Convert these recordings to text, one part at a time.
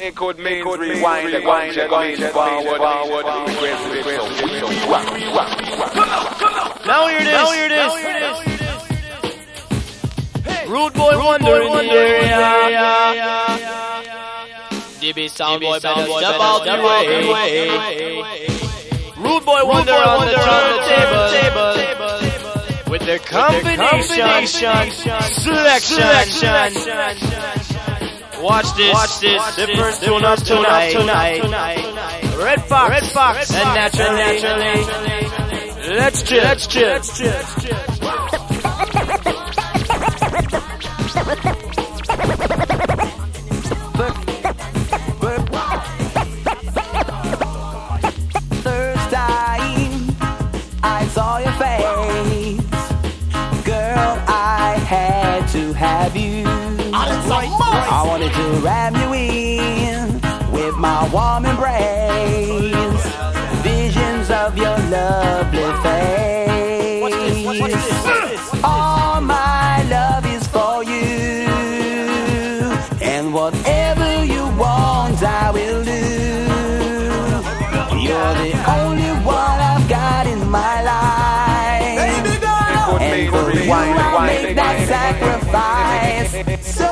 It could mean could rewind, rewind, rewind, forward, forward, Now hear this. Now hear this. Rude boy wonder in the area. DB sound boy better step out the way. Rude boy wonder on the turntable with their combination selection. Watch this, watch this, the first tune up tonight, tonight. Red Fox, Red Fox, and naturally, naturally. Let's chill, let's chill, let's chill, let's chill. Ram you in with my warm embrace. Visions of your lovely face. You, I'll make that sacrifice. So,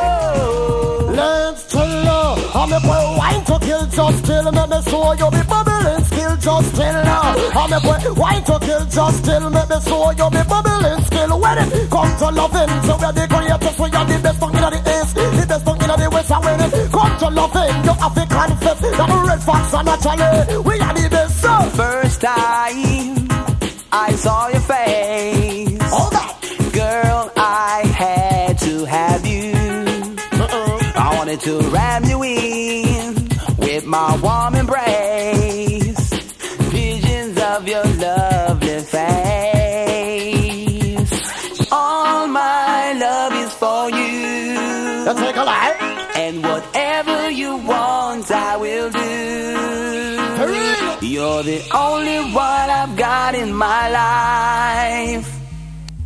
Let's chill uh, I'm a boy wine to kill just chill Make me show you me bubbling skill just chill uh. I'm a boy wine to kill just chill Make me show you me bubbling skill When it comes to loving So we're the greatest We are the best tongue in the east The best tongue in the west And when it comes to loving You have to confess That the red fox are naturally We are the best so first time I saw my warm embrace. Visions of your lovely face. All my love is for you. Let's take a light And whatever you want, I will do. You're the only one I've got in my life.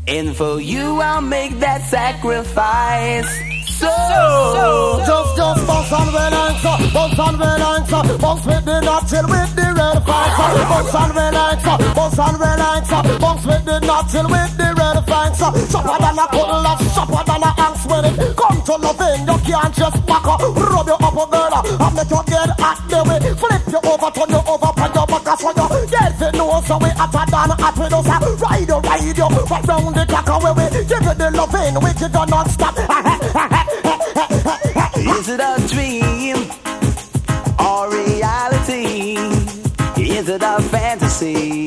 And for you, I'll make that sacrifice. So, Just, just bounce and relax, uh, bounce and relax, bounce with the till with the red flags, bounce and relax, bounce and relax, bounce with the till with the red flags, sharper than a puddle of sharper than a axe when it. Come to loving, you can't just back up, rub you up a girl, and make you get hot the way, flip you over, turn you over, put your back for you, get. The nose so we hotter than hot with us, ride you, ride you, right round the clock away, give you the loving, keep you non-stop, is fantasy?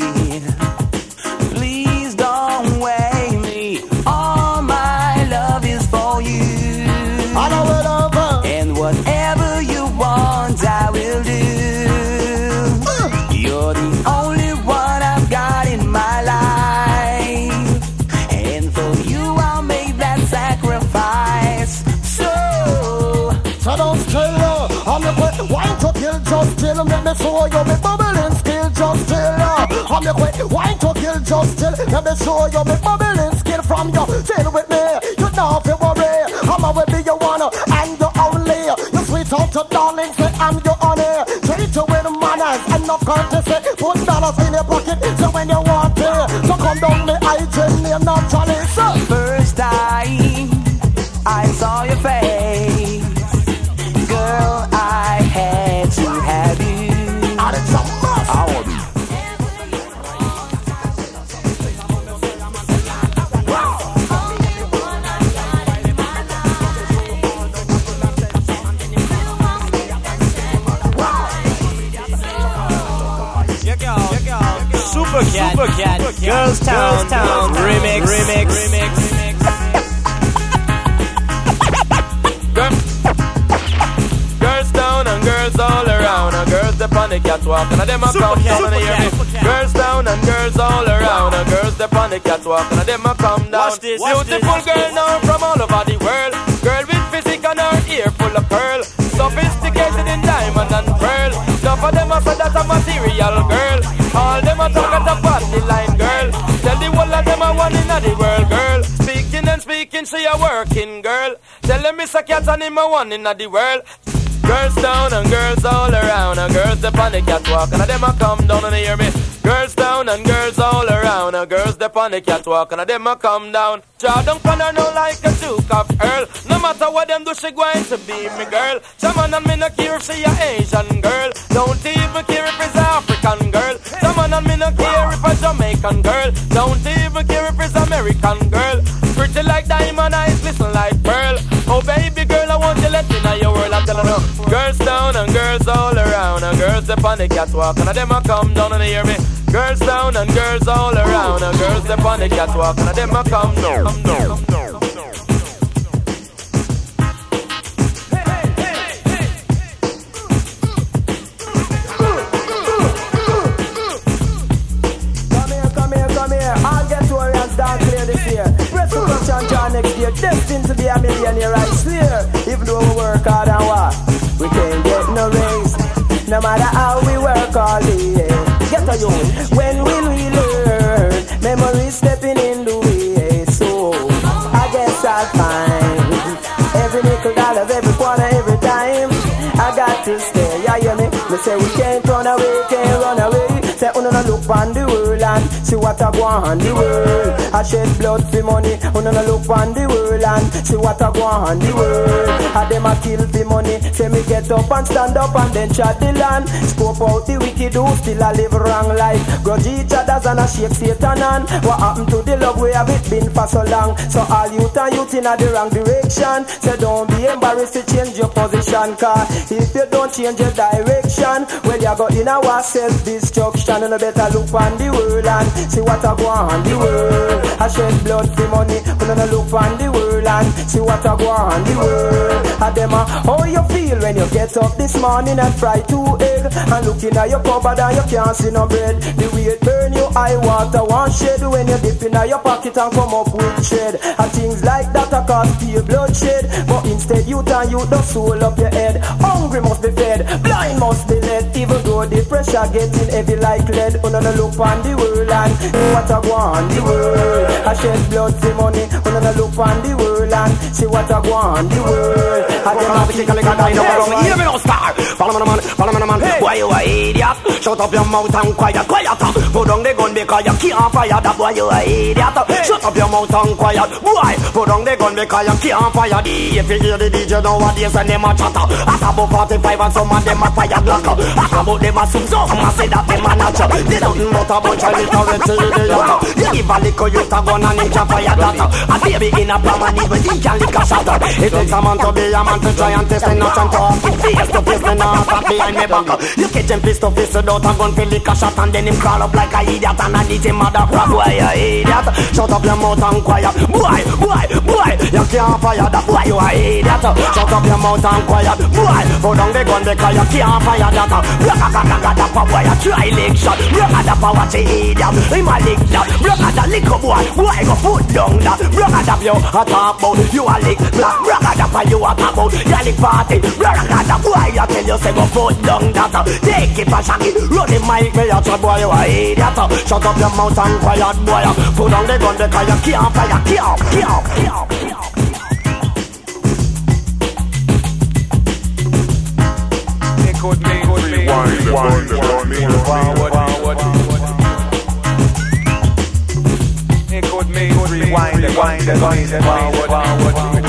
Please don't weigh me. All my love is for you. I know it over. And whatever you want, I will do. You're the only one I've got in my life. And for you, I'll make that sacrifice. So, So don't. I'm the to kill, just chill. Make me show you me bubbling skill, just chill. I'm the quick wine to kill, just chill. Let me show you me bubbling skill from you. Chill with me, you don't to worry. I'm a be you wanna and you only. You sweet out your darling, say I'm your honey. Treat you with manners and no courtesy. Put dollars in your pocket, so when you want it, so come down the hygiene name naturally. So Super Cat, Super Cat, Girls Town, Town, Remix, Remix, Remix. Girls down and girls all around, and girls the on the catwalk, and them a come down and hear me. Girls down and girls all around, and girls the on the catwalk, and them a come down. Watch this, watch this, Beautiful watch girl this. now from all over the world, girl with physique and her ear full of pearl, sophisticated in diamond and pearl. Some of them a say that's a material girl, all them a talk at a party line girl. Tell the whole of them a one in the world girl. Speaking and speaking, she a working girl. Tell them Mr. Cat and him a one in the world. Girls down and girls all around. And girls up on the catwalk. And them a come down and hear me. Girls down and girls all around. And girls up on the catwalk. And them a come down. Draw down on her no like a Duke of Earl. No matter what them do, she going to be me girl. Someone and me no care if she a Asian girl. Don't even care if it's African girl. Someone and me no care if a Jamaican girl. Don't even care if it's American girl. Pretty like diamond eyes, listen like pearl. Oh baby girl, I want you let me know your world. I'm telling you, girls down and girls all around, and girls up on the catwalk, and them a come down and hear me. Girls down and girls all around, and girls up on the catwalk, and them a come down, come down. Next year, destined to be a millionaire, I swear. Even though we work hard and what, we can't get no raise. No matter how we work all day. When will we learn? Memories stepping in the way. So, I guess I'll find every nickel dollar, every quarter, every time. I got to stay, yeah, you me? Me say we can't run away, can't run away. No, look on the world and see what I go on the world. I shed blood for money, oh no, look on the world and see what I go on the world. I them a kill for money, say me get up and stand up and then chat the land. Scope out the wicked who still a live wrong life. Grudge each other's and a shake Satan on. What happened to the love we have it been for so long? So all youth and youth in a the wrong direction. Say don't be embarrassed to change your position, car if you don't change your direction, well you go in our self-destruction. Better look on the world and see what I go on the world. I shed blood for money, but you look on the world and see what I go on the world. And them a, how you feel when you get up this morning and fry two egg and looking at your cupboard and you can't see no bread. The way it you eye water one shed when you dip in your pocket and come up with shed. And things like that are cause pure bloodshed. But instead you turn you the soul of your head. Hungry must be fed, blind must be led. Even though the pressure getting heavy like lead, no no look on the world and see what I on the world. I shed blood for money, no no look on the world and see what I on the world. I them have to take a kind of Hear me no star. Follow me, man. Follow me, man. Why you a idiot? Shut up your mouth and quiet, quiet. Put down the gun because you can't fire that. Why you a idiot? Shut up your mouth and quiet. Boy, put down the gun because you can't fire. If you hear the DJ nowadays and them a chatter, at about 45 and some of them a fire block. At about them a zoom so some a say that them a natural. They nothing but a bunch of little idiot. You give a little youth a gun and ninja fire that. A baby in a pram and even he can lick a shot. It takes a man to be a man to try and test and not and talk. Face to face, me not behind me back. You catch him face to face without a gun, feel lick a shot and then him crawl up like a idiot and I need him mother crap. Why you idiot? Shut up your mouth and quiet. Boy, boy, boy, you can't fire that. Boy, you a idiot. Shut up your mouth and quiet. Boy, put down the gun because you can't fire that. Black a black a dapper boy, you try lick shot. Black a dapper watch the idiot. Him a lick that. Black a da lick boy. Boy, go foot down that. Black a dap you a talk about. You a lick black. Black a dapper you a talk about. You a lick party. Black a da boy, you tell you say go foot down that. Take it and shag it. Run the mic, me a boy you a idiot. Shut up your mouth and quiet boy. Put down the gun because you can't fire. Can't, can't, can't, can't. could be, could be, Rewind, rewind, rewind, forward, forward. It could mean rewind, rewind, rewind, forward, forward. Twist, twist,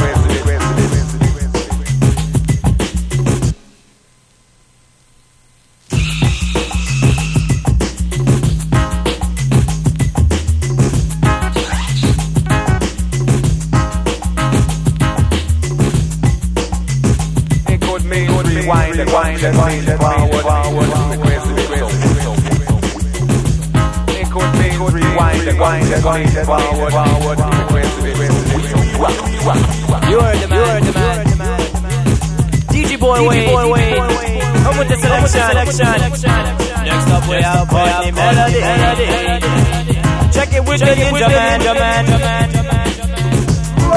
with the Ninja Man. Ninja Man. Ninja Man. Ninja Man.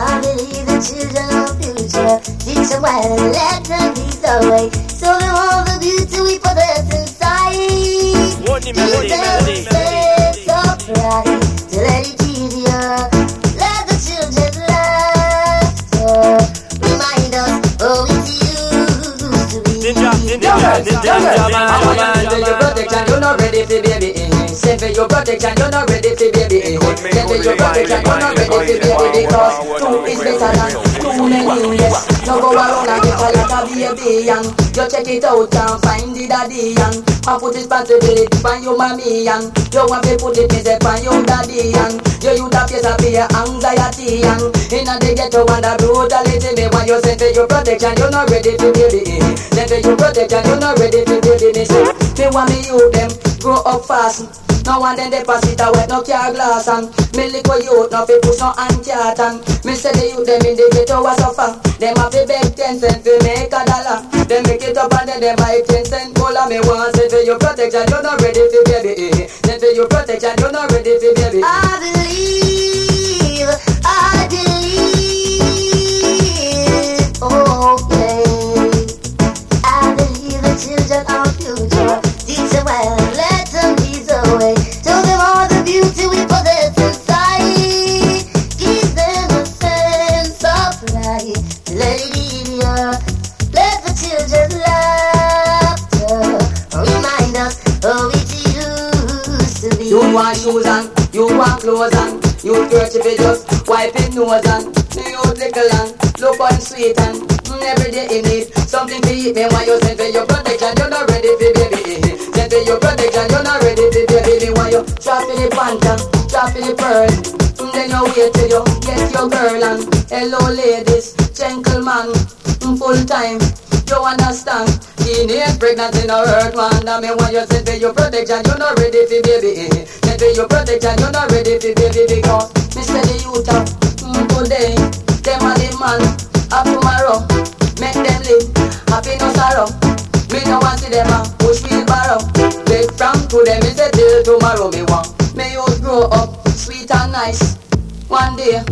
I believe the children of future teach them well and let them lead the way. So we want you're not ready Send for your protection, you're not ready for baby. Send for your protection, you're not ready for baby because two is better than two many yes. No go around and get a lot of baby and you check it out and find the daddy and I put responsibility on your mommy and you want to put it myself on your daddy and you use a face of fear, anxiety and inna the ghetto and the brutality me when you send for your protection, you're not ready for baby. Send for your protection, you're not ready for baby. Me say, me want me you them grow up fast. No one then they pass it away, no car glass and Me little youth, no fi push no anti-art and Me say the youth them in the ghetto a suffer. Them a fi beg ten cent fi make a dollar. They make it up and then they buy ten cent cola Me want say for your protection, you're not ready for baby. Eh, eh. Say for your protection, you're not ready for baby. I believe, you dirty fi just wipe his nose and me out little and look on sweet and mm, every day he need something to eat. Me want you send for your protection, you're not ready for baby. Send for your protection, you're not ready for baby. Me want you drop in the panta, drop in the pearl. Mm, Then you wait till you get your girl and hello ladies, gentlemen, mm, full time. You understand? Teenage pregnancy no hurt man And me want you send for your protection You're not ready for baby Send for your protection You're not ready for baby Because me say the youth of today Them are the man. Of tomorrow Make them live. Happy no sorrow. Me no want see them a push wheelbarrow. Take from today me say till tomorrow Me want. Me youth grow up sweet and nice. One day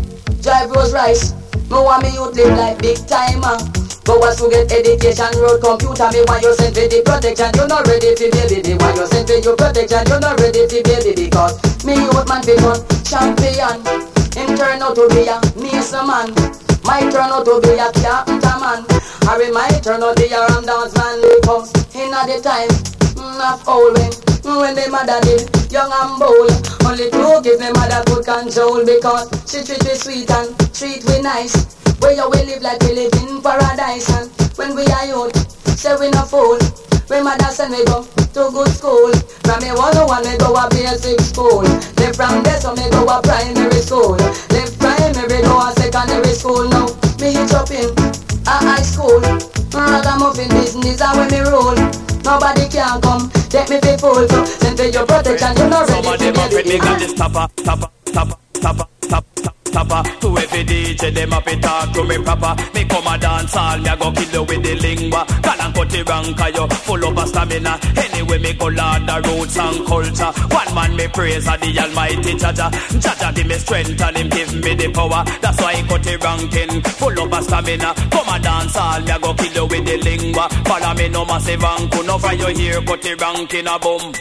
drive Rolls Royce Me want me youth live like big timer but uh. once you get education, road computer, me want you send for the protection. You're not ready for baby. Me want you send for your protection. You're not ready for baby because me youth man become champion. Him turn out to be a Mason man. Might turn out to be a carpenter man. Or he might turn out to be a ram dance man because in the time of old when when the mother did young and bold. Only two give me mother could control because she treat me sweet and treat me nice. Where you will live like we live in paradise and when we are youth, say we no fool. When mother send me go to good school, from me one to one me go a basic school. Then from there so me go a primary school. Then primary go a secondary school. Now me hitch up in a high school. Ragamuffin business a when me roll. Nobody can come take me for fool. So for your protection, you not ready Some of to them a get me it. got this tapper, tapper, tapper, tapper, tapper, tapper. To every DJ, them a fi talk to me proper. Me come a dance all, me a go kill you with the lingua. Call and cut the rank, you full of a stamina. Anyway, me go learn the roots and culture. One man me praise a the Almighty Jah Jah. Jaja give me strength and him give me the power. That's why he cut the ranking, full of a stamina. Come a dance all, me a go kill you with the lingua. Follow me no massive anku, no for you here, cut the ranking a boom.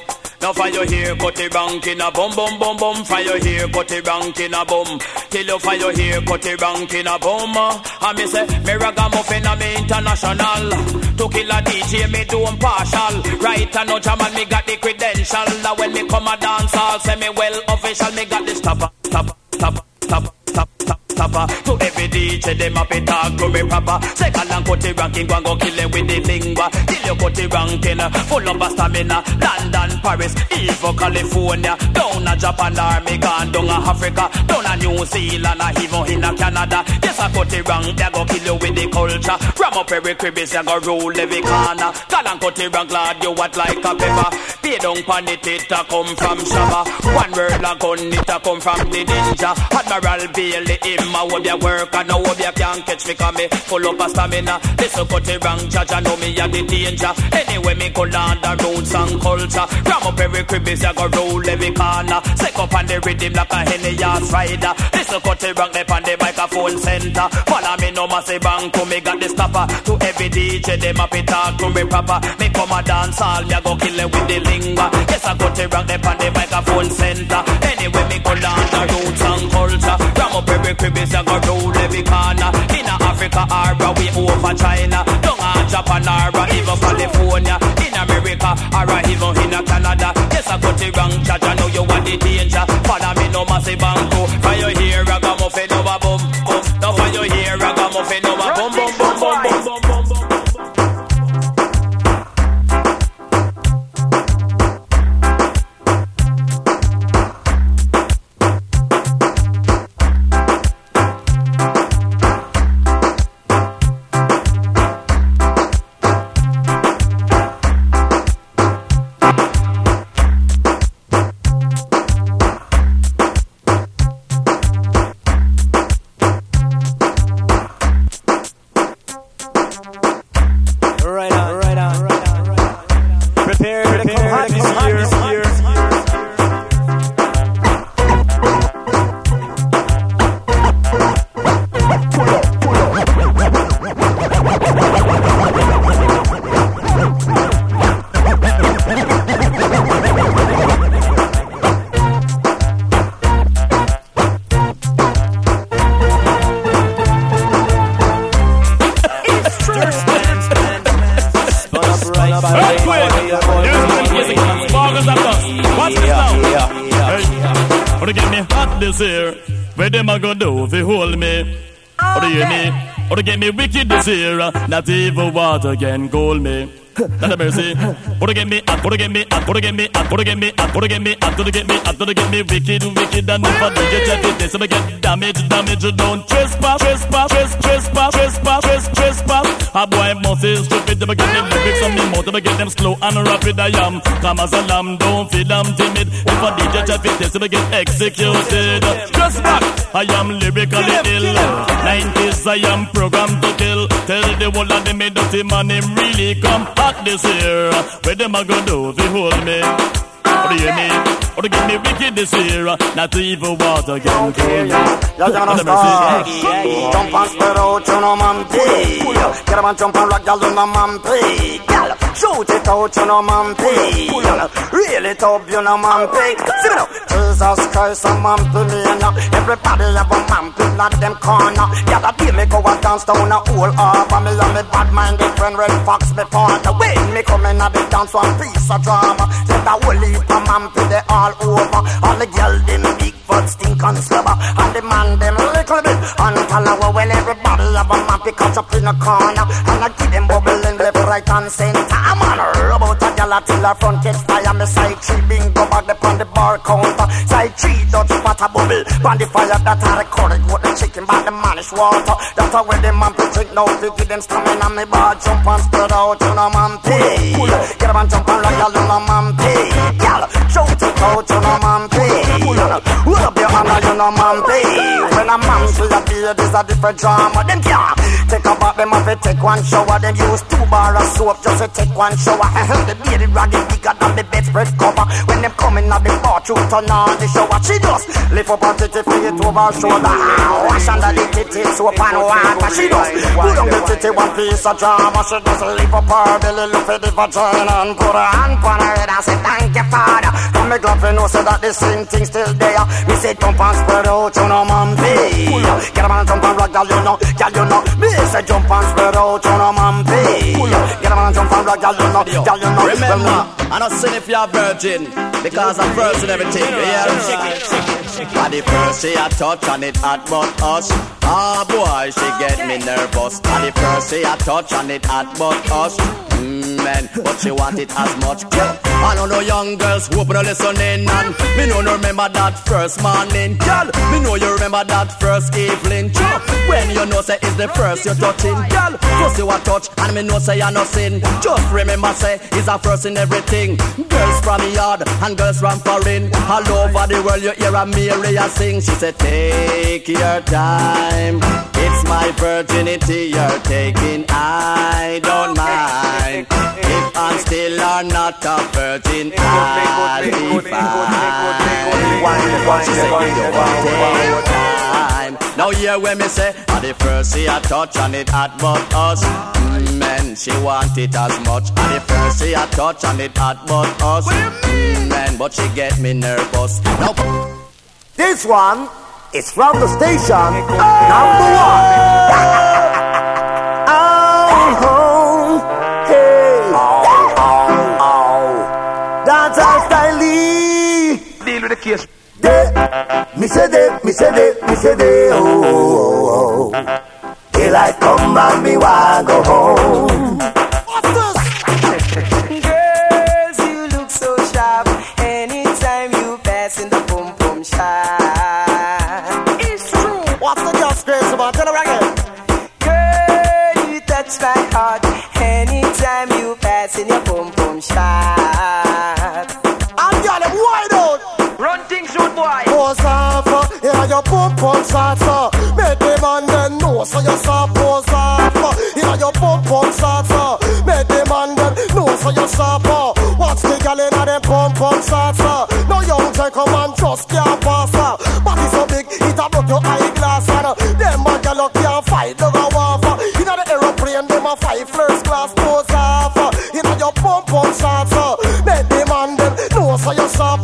Now your hair, cut the rank in a bum bum bum bum. Your hair, cut the rank in a bum. Till you your hair, cut the rank in a bum. Uh, and me say, me ragamuffin me international. To kill a DJ, me do impartial. Right and no and me got the credential. That when me come a dance, I'll say me well official. Me got this topper, topper, topper, topper, topper, topper. Tapper. To every DJ, them up it talk to me proper. Second and cut the ranking, go kill them with the lingua. Till you cut the ranking, uh, full of a stamina. London, Paris, even California. Down a Japan, army gone down a Africa. Down a New Zealand, or even in a Canada. Yes, I cut the rank, they go kill you with the culture. Ram up every crib, is go rule every corner. Call and cut the rank, glad you what like a pepper. Pay down pan it, it a come from Shabba. One word a gun, it a come from the ninja. Admiral Bailey, him a hope ya work, and now hope ya can't catch me, cause me full up a stamina. This will cut the rank, judge, I know me a the danger. Anyway, me go learn the roots and culture. Ram up every crib, is ya go roll every corner. Sick up on the rhythm like a henny ass rider. This will cut the rank, they on the microphone center. Follow me, no massive bank, to me got the stopper. To every DJ, them up it talk to me proper. Me come a dance all, me a go kill them with the lingua. Yes, I cut the rank, they on the microphone center. Anyway, me go learn the roots and culture. Ram up every crib, babies a go rule every corner. In Africa or we over China, down in Japan or even California. In America or even in Canada. Yes, I got the wrong charge. I know you want the danger. Follow me no massive banco. Fire here, I got more fed over bump. Water can cool me. Not a mercy. To get me, to get me, to get me, to get me, to get me, to get me, to get me wicked, wicked, and if I don't get that, this get damage, damage, don't trespass, trespass, trespass, trespass, them get them lyrics on me mouth, them get them slow and rapid. I am calm as a lamb, don't feel I'm timid. If I DJ traffic test, them get executed. Just back, I am lyrically ill. 90s, I am programmed to kill. Tell the whole of them, me dirty man, him really come hot this year. Where them a go do you hold me? Or do you hear me? Or get me wicked this year? Not even water can kill. Ya ya no stop. Jump and spread out, you know, man, pay. Get up and jump and rock, y'all, you know, man. Y'all, shoot it out, you know, man, reel it up, you know, man. See me now. Jesus Christ, a man, pay me, and now everybody have a man, pay, not them corner. Yeah, that day me go and dance down a whole harbor. Me and me bad-minded friend, Red Fox, me partner. When me come in at the dance, one piece of drama. Say that whole heap of man, pay, they all over. All the girl, them big foot stink and slobber. And the man, them little bit unfollower. When everybody have a man, pick up in a corner. And I give them bubbling left, right, and center. I'm on a about a gal till her front catch fire. Me side three bingo back up on the bar counter. Side three Dutch pot a bubble. On the fire that I recorded with the chicken by the manish water. That's how where the man put drink now. To give them stamina. Me bar jump and spread out. You know man pay. Get up and jump and like a little man pay. It out. You know man. Hold up your hand and you know man pay. When a man see a beard is a different drama. Them can't take a bath. Them have to take one shower. Them use two bar of soap just to take one shower. The bearded raggy bigger than the bedspread cover. When them coming at the bar, to turn on the shower. She just lift up her titty, fling it over her shoulder. Wash under the titty, soap and water. She just put on the titty, one piece of drama. She just lift up her belly, look at the vagina and put her hand on her head and say thank you, father. Come me glove know say that the same thing still there. Me say jump and spread out, you know, man, pay. Get a man jump and rock, girl, you know, girl, you know. Me say jump and spread out, you know, man, pay. Get a man jump and rock, girl, you know, girl, you know. Remember, I don't saying if you're a virgin, because I'm first in everything. Yeah, and the first she a touch and it hot but us. Ah boy, she get me nervous. And the first she a touch and it hot but us. Mm, man, but she want it as much. Yeah. I know no young girls who open a listening and me know no remember that first morning. Girl, me know you remember that first evening. Sure. When you know say it's the first you're touching. Girl, just you a touch and me know say you're not sin. Just remember say it's a first in everything. Girls from the yard and girls from foreign. All over the world you hear a Maria sing. She said take your time. It's my virginity you're taking. I don't mind. If I'm still or not a virgin, I'll be fine. She say, you want take time. Now hear when me say, at the first she a touch and it hot but us. Mm, Man, she want it as much. At the first she a touch and it hot but us. Mm, Man, but she get me nervous. Now, This one is from the station number one. Oh, oh, hey, oh, oh, oh. That's our style. case. Day, me say day, me say day, me say day, oh, oh, oh. Daylight come and me want go home. Your pump pump shots, uh. Make the man then know, so you stop pose uh. Yeah, your pump pump shots, uh. Make the man then know, so you stop, uh. Watch the gal inna them pump pump shots, uh. No young and just can't pass, uh. Body so big, it a broke your eyeglass, and. Them man gal up can't fight, no go off. Inna the aeroplane, them a fight first class pose off. Inna your pump pump shots, uh. Make the man then know, so you stop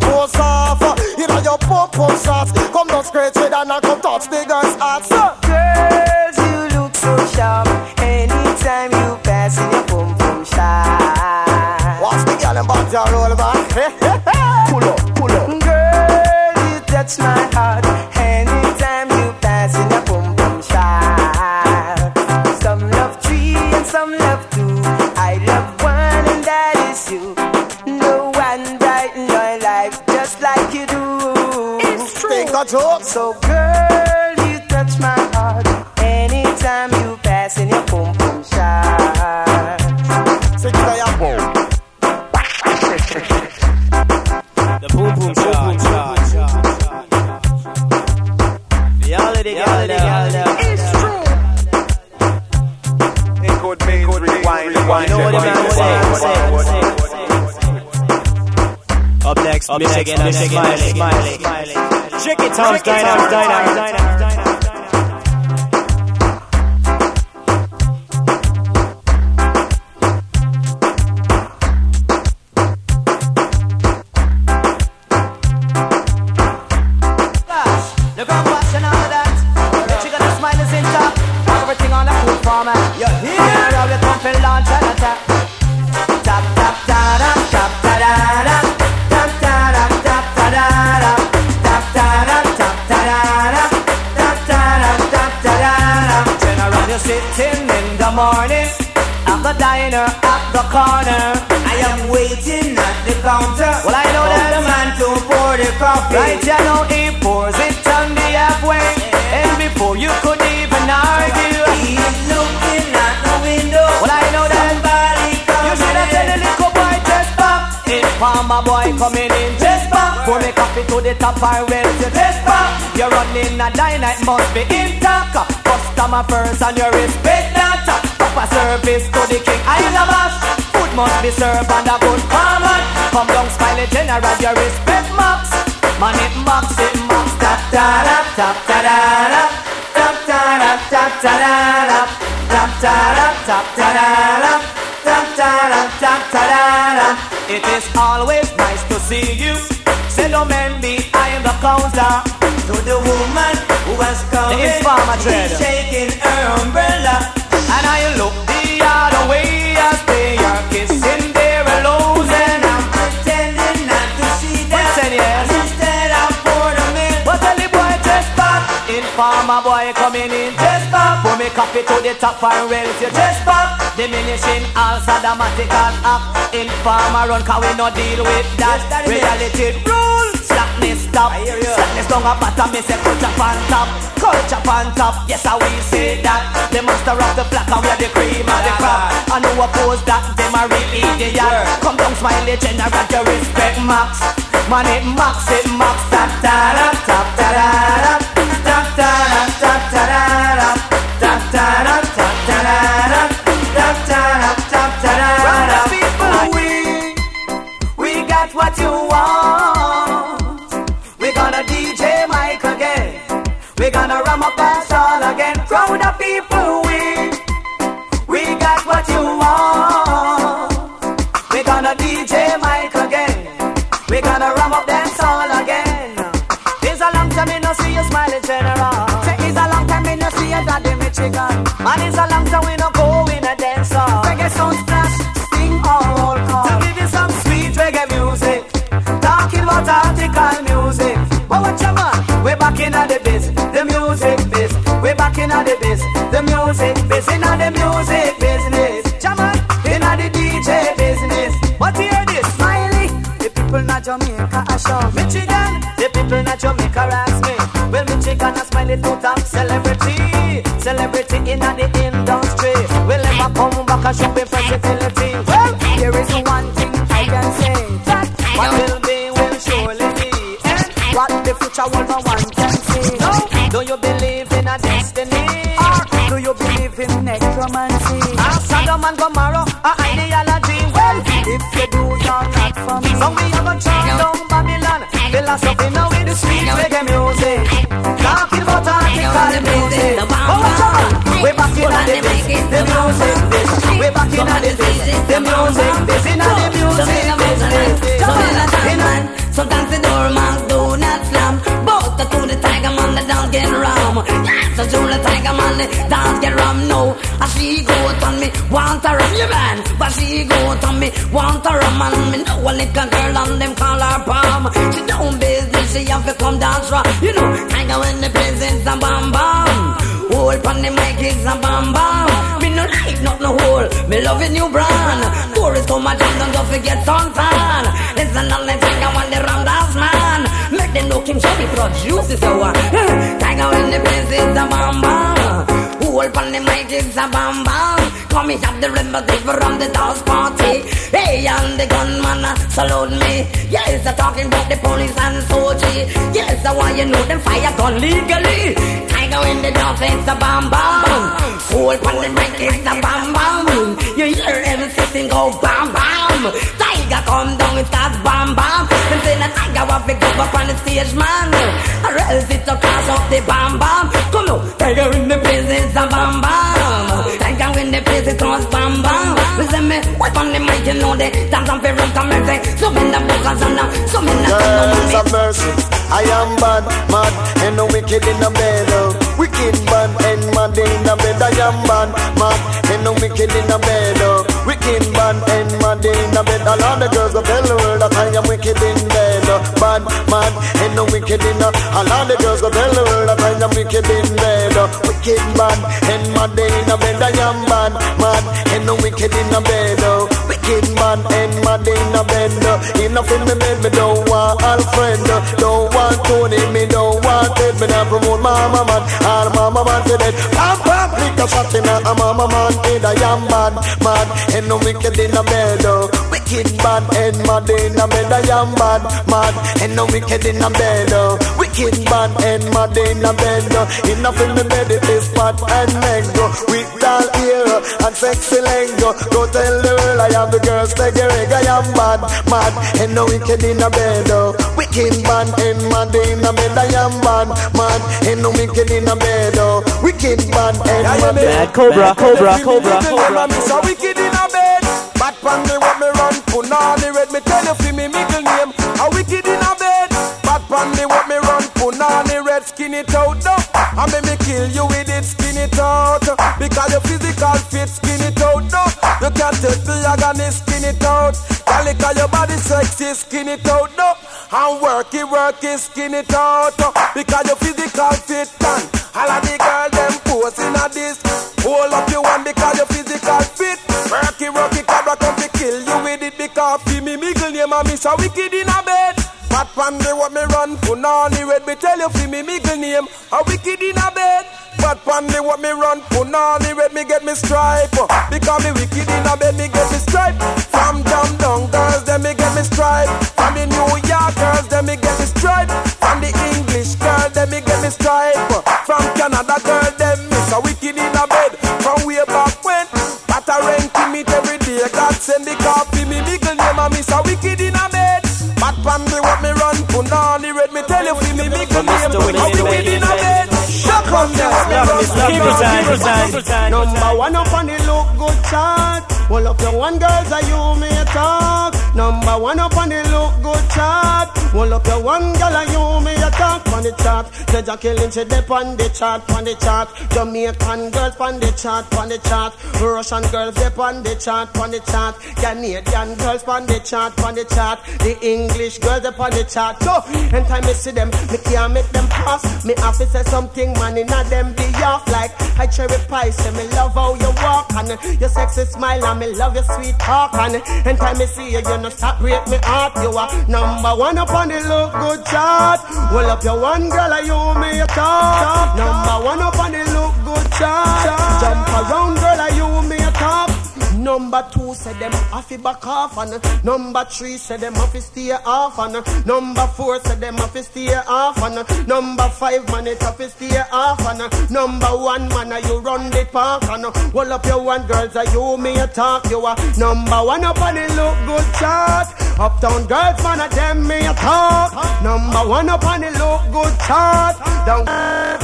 Up next, up Michigan, Michigan, Smiley, Smiley. Tricky Tom's Dynamics, Dynamics, Dynamics. Look how fast and all of that. The the diner at the corner. I am waiting at the counter. Well, I know that the man to pour the coffee. Right, you know he pours it on the halfway, and before you could even argue, he's looking at the window. Well, I know that somebody coming. You should have tell the little boy just pop. In farmer boy coming in just pop. Pour me coffee to the top I well to just pop. You're running a dine, it must be intact. Customer first and you respect that. Proper service to the king. I love us. Food must be served on a good format. Come down, smiley general, you respect max. Man, it max, it max. Tap da da, tap da da da. Tap da da, tap da da da. Tap da da, tap da da da. Tap da da, tap da da da. It is always nice to see you. Say no man behind the counter. To the woman who has come in, she's shaking her umbrella. And I look the other way as they are kissing their and I'm pretending not to see them. Pretend, yes. Instead I pour them in. But tell the boy just pop. Informer boy coming in just pop. Pour me coffee to the top and well you just pop. Diminishing all sadomatical act. Informer run cause we no deal with that. Reality rule. Slackness stop. Slackness down a bottom. Me say culture on top. Culture on top. Yes, I we say that. The master of the flock and we are the cream of the crop. I know oppose that. Them a real idiot. Come down, smiley general. You respect max. Man, it max, it max. Tap da da, tap da da da. Tap da da, tap da da da. Tap da da, tap da da da. Tap da da, tap da da da. people, we we got what you want. general. Say it's a long time we no see a daddy Michigan. Man, it's a long time we no go in a dancer. Reggae Sunsplash, sting or roll call. to give you some sweet reggae music. Talking about article music. But watch your man, We're back in the biz, the music biz. We're back in the biz, the music biz. In the music business, Jaman, in the DJ business. But hear this, Smiley, the people not Jamaica, I show Michigan, the people not Jamaica, right? A top celebrity, celebrity in the industry. Will never come back and show me versatility. Well, there is one thing I can say that what will be will surely be, and what the future will no one can see. No, do you believe in a destiny, or do you believe in necromancy? Are Sodom and Gomorrah a ideology? Well, if you do, you're not for me. So we have a turn down Babylon, philosophy now in the business, the music business. We're back in the business, the music business. In the music business. In a time man, sometimes the door man do not slam. Both to the tiger man, the dance get ram. Yes, to the tiger man, the dance get ram. No, I see go on me, want a ram, you man. But she go on me, want a ram, and me know a little girl and them call her palm. She don't business, she have to come dance raw. You know, tiger when the presents a bam bam. Hold on the mic is a bam bam. Me no like not no hole. Me love a new brand. Tourists come a jam, don't forget suntan. Listen all the tiger when the round dance man. Make them know King Shabby produces the one. Tiger when the place is a bam bam. Hold on the mic is a bam bam. Come me have the remedy from the dance party. Hey, and the gunman uh, salute me. Yes, I'm talking about the police and soldier. Yes, I want you know them fire gun legally. Tiger in the dance it's a bam bam. Hold on the mic it's a bam bam. You hear everything go bam bam. Tiger come down it starts bam bam. Them say the tiger want to go up on the stage man. Or else it's a cause of the bam bam. Come on, tiger in the place it's a bam bam. Tiger in the place it cause bam bam. Listen me, what on the mic you know they dance on favorite eh? comedy. So in the vocals and now, so in the Girls of mercy, I am bad, mad, and no wicked in the bed. oh. Wicked bad and mad in the bed. I am bad, mad, and no wicked in the bed. oh. Wicked bad and mad in All of the girls tell the world that I am wicked in bed. oh. Bad, mad, and no wicked in the. All of the girls tell the world that I am wicked in bed. oh. Wicked bad and mad in the bed. I am bad, mad, and no wicked in the bed. oh. Wicked bad and mad in the bed. oh. Enough in the bed, me don't want Alfred. oh. Don't want Tony, me don't want Ted. Me not promote mama man, all mama man to dead. Pam pam, lick a shot in a a mama man head. I am mad, mad, and no wicked in the bed. Wicked bad and mad in the bed. I am mad, mad, and no wicked in the bed. oh. Wicked bad and mad in the bed. oh. Enough in the bed, it is fat and mango. With tall ear and sexy leg. oh. Go tell the world I have the girls take a reg. I am mad, mad, and no wicked in the bed. oh. Wicked bad and mad in the bed. I am mad, mad, and no wicked in the bed. oh. Wicked bad and mad. Bad Cobra, Cobra, Cobra, Cobra. Me so wicked in a bed. Bad pan me me run. Punani red. Me tell you fi me middle name. A wicked in a bed. Bad pan me what me run. Punani red. Skin it out now. I me me kill you with it. Skin it out. Because your physical fit. Skin it out now. You can't take the agony. Skin it out. Calica your body sexy. Skin it out now. And work it, work it. Skin it out. Because your physical fit. And all of the girl them posing a this. Because fi me middle name and me so wicked in a bed. Fat pan me what me run, punani red. Me tell you fi me middle name, a wicked in a bed. Fat pan me what me run, punani red. Me get me stripe because me wicked in a bed. Me get me stripe from jam down girls. Then me get me stripe from the New York girls. Then me get me stripe from the English girl. Then me get me stripe from Canada girl. Then me so wicked in a bed from way back when. But I rank to meet every day. God send the coffee there. Number one up on the look good chart. Well up your one girls are you me talk. Number one up on the look good chart. Well up your one girl are you me a talk on the chart. The Jacqueline she dip on the chart, on the chart. Jamaican girls on the chart, on the chart. Russian girls dip on the chart, on the chart. Canadian girls on the chart, on the chart. The English girls up on the chart. So, anytime me see them, me can't make them pass. Me have to say something, man, inna them be off like I cherry pie, say me love how you walk and your sexy smile and me love your sweet talk and anytime me see you, you no stop break me heart. You are number one up the look good chart. Well up your one girl, and you me a talk. Number one up on the look good chart. Jump around girl, and you me a talk. Number two said them have back off and number three said them to stay off and number four said them to stay off and number five man it to stay off and number one man you run the park and hold up your one girls are you me a talk you are number one up on the look good chart uptown girls man a them me a talk number one up on the look good chart down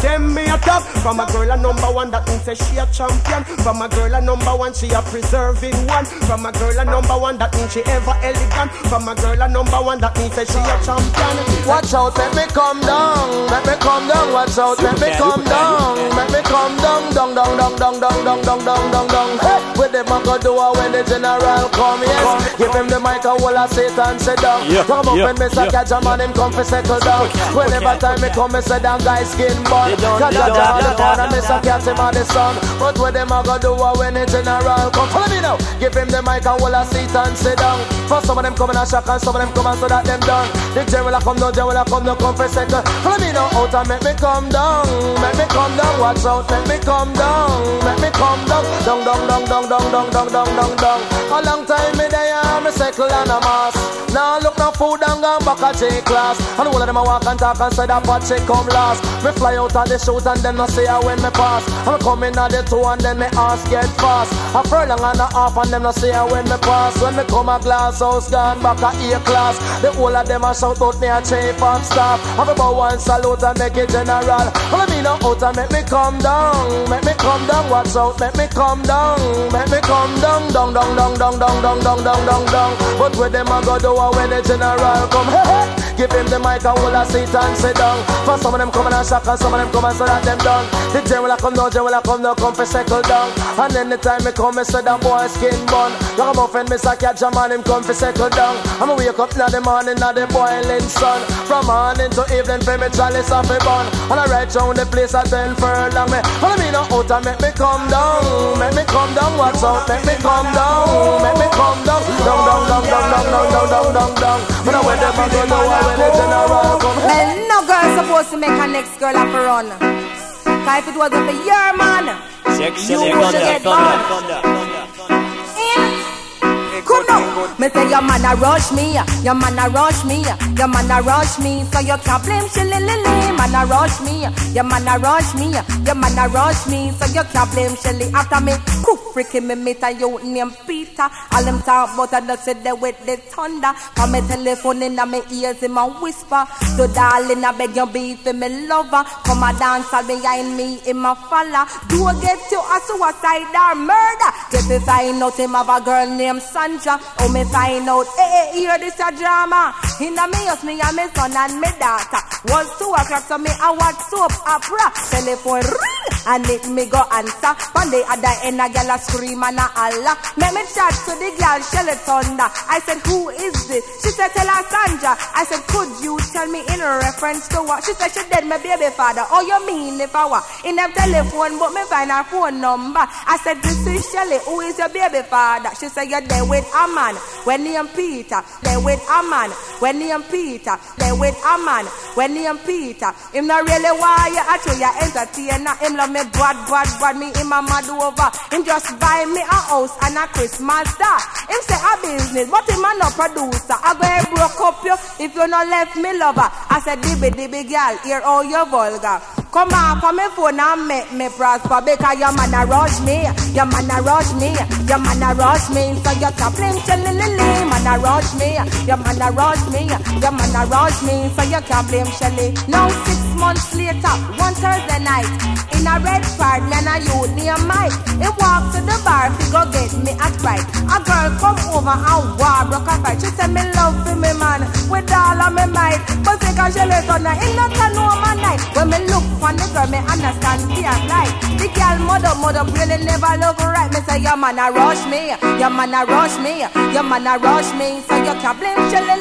them me a talk from a girl a number one that means say she a champion from a girl a number one she a preserving one. From a girl a number one, that means she ever elegant. From a girl a number one, that means she a champion. Watch out, let me come down, let me come down. Watch out, let me come down, let me come down, down, down, down, down, down, down, down, down, down, down. Hey, with them I go do when the general come, yes. Give him the mic, I will sit and sit down. Come up and miss a catch a man, him come for settle down. Whenever time me come, me say down, guys skin bun. Cause I tell the miss a catch him on the sun. But with them I go do when the general come. Follow me now. Give him the mic and hold a seat and sit down. For some of them coming a shock and some of them come and so that them done. The general come down, general come down, come for second. Follow me now out and make me come down. Make me come down, watch out, make me come down. Make me come down, down, down, down, down, down, down, down, down, down, down. A long time me there, me settle and a mass. Now look no food and gone back a J class. And all of them a walk and talk and say that pot check come last. Me fly out of the shoot and then I say I when me pass. I'm coming at the two and then me ass get fast. A furlong and a half and them no say when me pass. When me come a glass house gone back a A class. The whole of them a shout out me a chief of staff. Have about one salute and make it general. All of me no out and make me come down. Make me come down, watch out, make me come down. Make me come down, down, down, down, down, down, down, down, down, down, down. But with them a go do when the general come. Hey, hey. Give him the mic and hold a seat and sit down. For some of them coming and shock and some of them coming so that them done. The general come down, general come down, come for settle down. And anytime me come, me say that boy skin bun. Like a muffin, me say catch a man, him come for settle down. I'ma wake up in the morning, now the boiling sun. From morning to evening, for me chalice off a bun. And I ride round the place, I tell furlong me. Follow me now out and make me come down. Make me come down, watch out, make me come down. Make me come down, down, down, down, down, down, down, down, down, down, down. But I them a go know when the general come. Well, no girl supposed to make her next girl have a run. Cause if it wasn't for your man, you would get burned. Come now. Me say your man a rush me, your man a rush me, your man a rush me. So you can't blame Shelly Man a rush me, your man a rush me, your man a rush me. So you can't blame Shelly after me. Cook freaking me meet a youth named Peter. All them talk about a dust there with the thunder. Come me telephone in my ears him a whisper. So darling I beg you be for me lover. Come a dance all behind me in my falla. Do I get you a suicide or murder. Get to find out him have a girl named Sandra. Oh me find out, hey, hey hear this a drama. Inna me house me and me son and me daughter. Was two o'clock so me a watch soap opera. Telephone ring and it me go answer. One day other end a gyal a scream and a holler. Make me chat to the girl Shelly Thunder. I said who is this? She said tell her Sandra. I said could you tell me in reference to what? She said she dead my baby father. Oh you mean if I were in them telephone but me find her phone number. I said this is Shelly. Who is your baby father? She said you're there with a man. When name Peter, there with a man. When name Peter, there with a man. When name Peter, him not really why you at you entertainer. Him love me bad, bad, bad. Me him a mad over. Him just buy me a house and a Christmas star. Him say a business, but him a no producer. I go broke up you if you not left me lover. I said dibby dibby girl, hear all your vulgar. Come on, come me phone and make me prosper because your man a rush me, your man a rush me, your man a rush me. So you can blame Shelly man a rush me, your man a rush me, your man a rush me. So you can blame Shelly. Now six months later, one Thursday night, in a red part, man a youth near Mike. He walk to the bar, he go get me a sprite. A girl come over and war broke a fight. She say me love for me man with all of me might, but say cause Shelly turn in not a no man night. When me look for the girl, me understand fear right. The girl mother mother really never look right. Me say your man a rush me, your man a rush me, your man a rush me. So you can't blame Shelly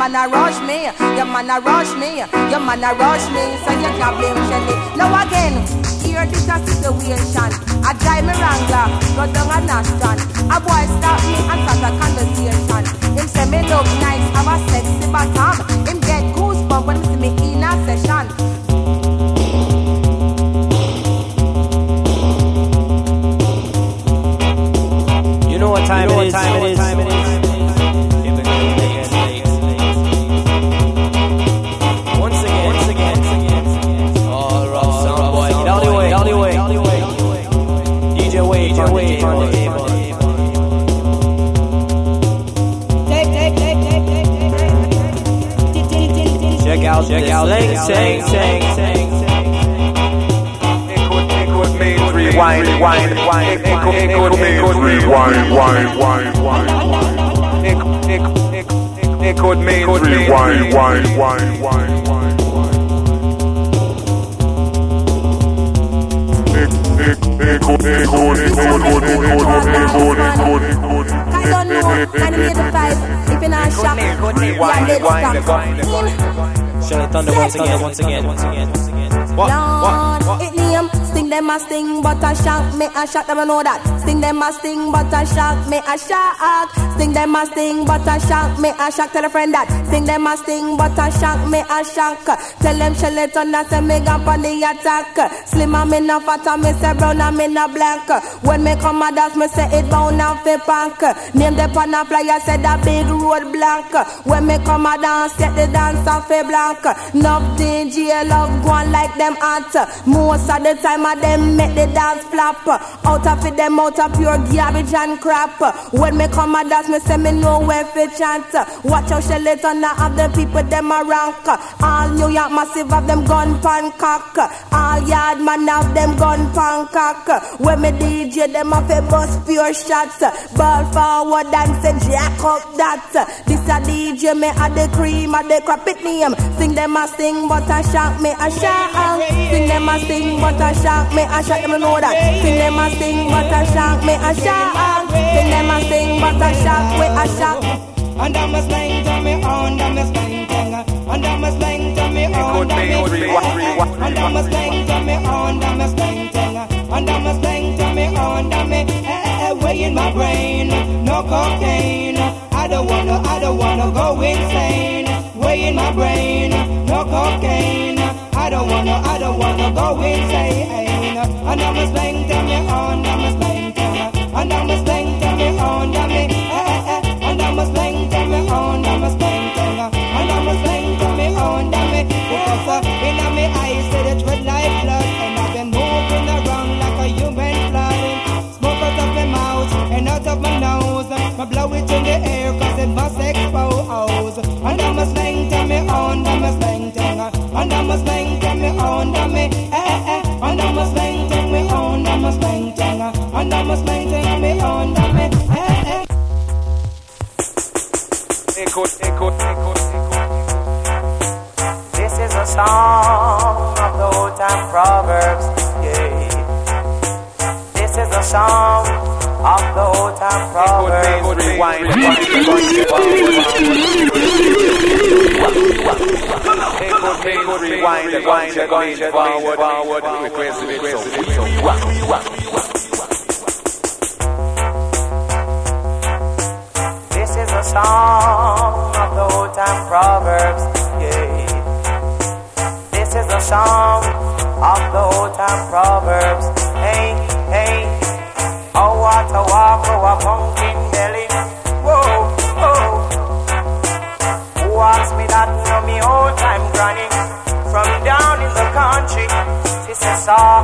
man a rush me, your man a rush me, your man a rush me. So you can't blame Shelly. Now again. hear this a situation. I drive me wrangler, go down a Nashton. A boy stop me and start a conversation. Him say me look nice, have a sexy bottom. Him get goosebumps when he see me in a session. Know what time it is. time it is. Time it is. Once again, once again. All right, sound boy, get out the way, out the way, out of the way. DJ Wade, DJ Wade, on the table. Check out, check out, Lang Sang, Sang, Sang. Rewind, wind, wind, wind, wind. It, it, it could, it could, it could, it could, it could, it could, it could. I don't know, 1985, if you're not shocked, yeah, let's stop. Shell Thunder once again, once again, once again, once again. What, what, what? Sting them a sting, but a shock, me a shock, them a know that. Sting them a sting, but a shock, me a shock. Sting them a sting, but a shock, me a shock. Tell a friend that. Sting them a sting, but a shock, me a shock. Tell them shell it on that, say me gap on the attack. Slim and me no fat, and me say brown and me no black. When me come a dance, me say it bound and fi pack. Name the pan a flyer, say that big road blank. When me come a dance, get the dance off fi blank. Enough DJ love go on like them hot. Most of the time of them make the dance flop. Out of it them out of pure garbage and crap. When me come a dance, me say me know where fi chant. Watch out, shell it on of the people them a rank. All New York massive have them gun pan cock. All yard man have them gun pan cock. When me DJ them a fi bust pure shots. Ball forward and say jack up that. This a DJ me a the cream a the crap it name. Sing them a sing but a shock me a shock. Sing them a sing but a shock me a shock them know that. Sing them a sing but a shock me a shock. Sing them a sing but a shock we a shock. And I'm a slang to me on, I'm a slang thing. And I'm a slang to me on, I'm a slang And I'm a slang to me on, I'm a slang thing. And I'm a slang to me on, I'm a way in my brain. No cocaine. I don't wanna, I don't wanna go insane. Way in my brain. No cocaine. I don't wanna, I don't wanna go insane. And I'm a slang to me on, I'm a slang thing. And I'm a slang This is a song of the old time proverbs. Yeah. This is a song of the old time proverbs. rewind, rewind, rewind, rewind, rewind, rewind, forward, forward, request, request, This is a song of the old time proverbs. Yeah. This is a song of the old time proverbs. Oh, pumpkin belly. Whoa, whoa. Who asked me that? Know me old time granny. From down in the country. She says, ah,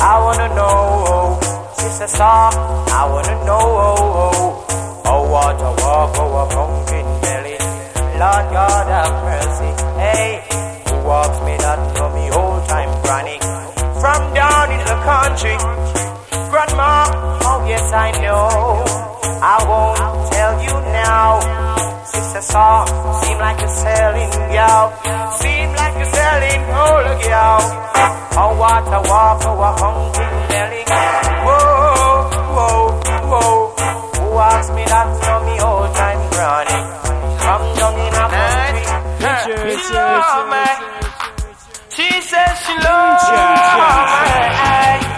I wanna know. She says, ah, I wanna know. Oh, what a walk, oh, a pumpkin belly. Lord God have mercy. Hey, who walks me that know me old time granny? From down in the country. Grandma, oh yes I know. I won't tell you now. Sister song, seem like you're selling gal. Seem like you're selling old gal. Oh what a walk, oh a pumpkin belly. Whoa, whoa, whoa. Who asked me that know me old time granny? From down in a country. She love me. She says she loves me.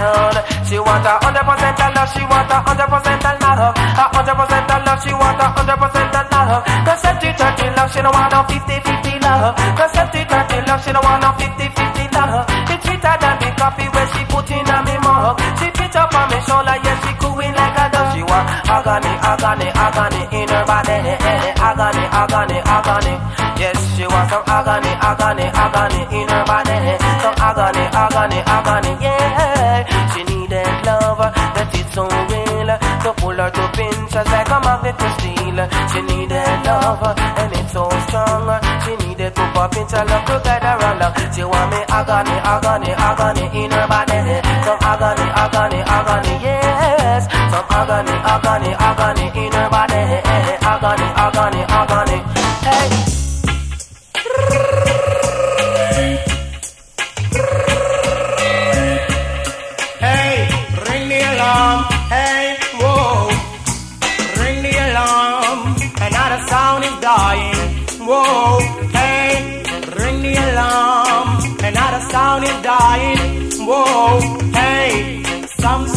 Hundred percent of love, she want a hundred percent of love. A hundred percent of love, she want a hundred percent of love. Seventy thirty love, she don't want no fifty fifty love. The seventy thirty love, she don't want no fifty fifty love. It's sweeter than the coffee when she put in a me mug. She pitch up on me shoulder, yeah, she cooing like a dove. She want agony, agony, agony in her body. Eh, eh, eh, agony, agony, agony. Yes, she want some agony, agony, agony in her body. Some agony, agony, agony, yeah. She needed love that is it's so real. To pull her to pinch us like a magnet to steel. She needed love and it's so strong. She needed to pop her love to guide her along. She want me agony, agony, agony in her body. Some agony, agony, agony, yes. Some agony, agony, agony in her body.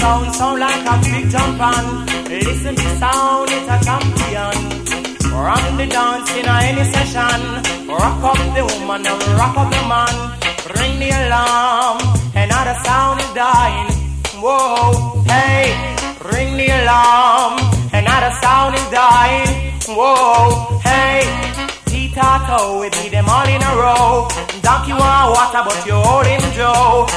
Sound sound like a big jump on. Listen to sound, it's a champion. Run the dance in any session. Rock up the woman and rock up the man. Ring the alarm. Another sound is dying. Whoa, hey, ring the alarm. Another sound is dying. Whoa, hey, Tita with me, them all in a row. Donkey want water, but you're holding Joe.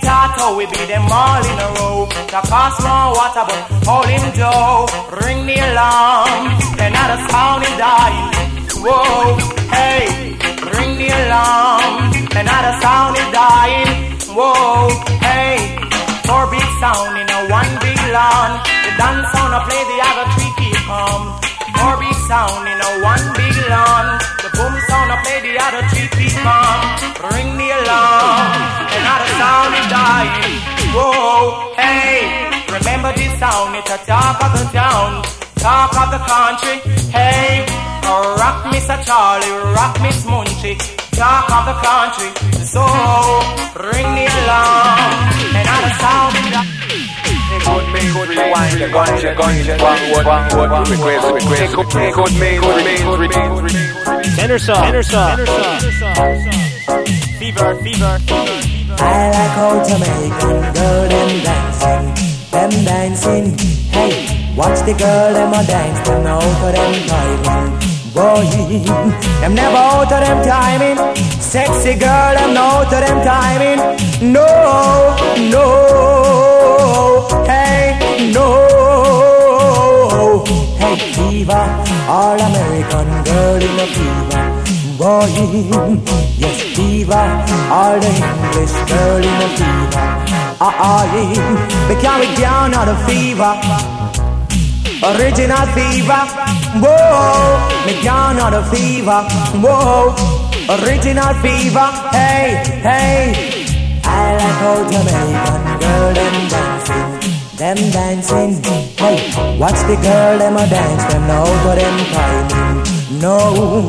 Tita we be them all in a row. The cost want water, but holding Joe. Ring the alarm. Another sound is dying. Whoa, hey, ring the alarm. Another sound is dying. Whoa, hey, four big sound in a one big lawn. The dance sound I play the other three keep calm. Four big sound in a one big sound is dying. Whoa, hey, remember this sound? It's a talk of the town, talk of the country. Hey, oh, rock Mr. Charlie, rock Miss Munchie, talk of the country. So ring the alarm. Another sound is dying. Good me, good rewind, the ganja, ganja, bangwood, bangwood, request, request, request, good me, good me, good me. Tenor Saw, Tenor Saw, Tenor Saw. Fever, fever, fever. I like how Jamaican girl them dancing, them dancing. Hey, watch the girl them a dance, them out of them timing. Boy, them never out of them timing. Sexy girl them out of them timing. No, no, hey, no. Hey, fever, all American girl in a fever. Boy, yes, fever, all English girl in a fever. Ah, ah, yeah, they carry down on the fever. Original fever, whoa, me down on the fever, whoa, original fever, hey, hey. I like how Jamaican girl them dancing, them dancing. Hey, watch the girl them a dance, them now to them timing. No,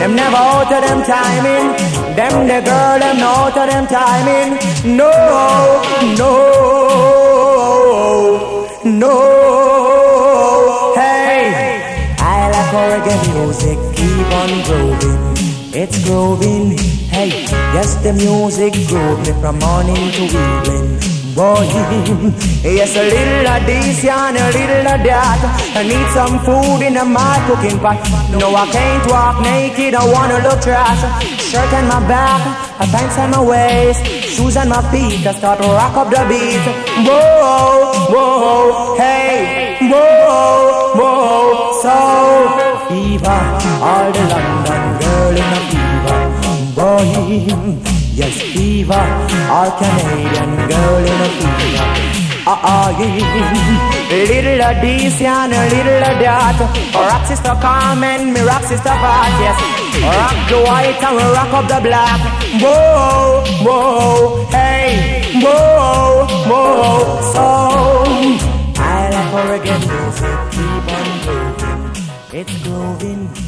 them never out of them timing. Them the girl them now to them timing. No, no, no. Hey, I like reggae music keep on growing. It's growing. Hey, yes, the music groove me from morning to evening. Boy, yes, a little of this and a little of that. I need some food in my cooking pot. No, I can't walk naked, I wanna look trash. Shirt on my back, a pants on my waist, shoes on my feet, I start to rock up the beat. Whoa, whoa, hey, whoa, whoa, so fever, all the London girl in a fever. Boy, yes, fever, all Canadian girl in a fever. Uh-uh, yeah. Little of this and a little of that. Rock sister come Carmen, me rock sister Pat, yes. Rock the white and we rock up the black. Whoa, whoa, hey, whoa, whoa. So, I how reggae music keep on growing. It's grooving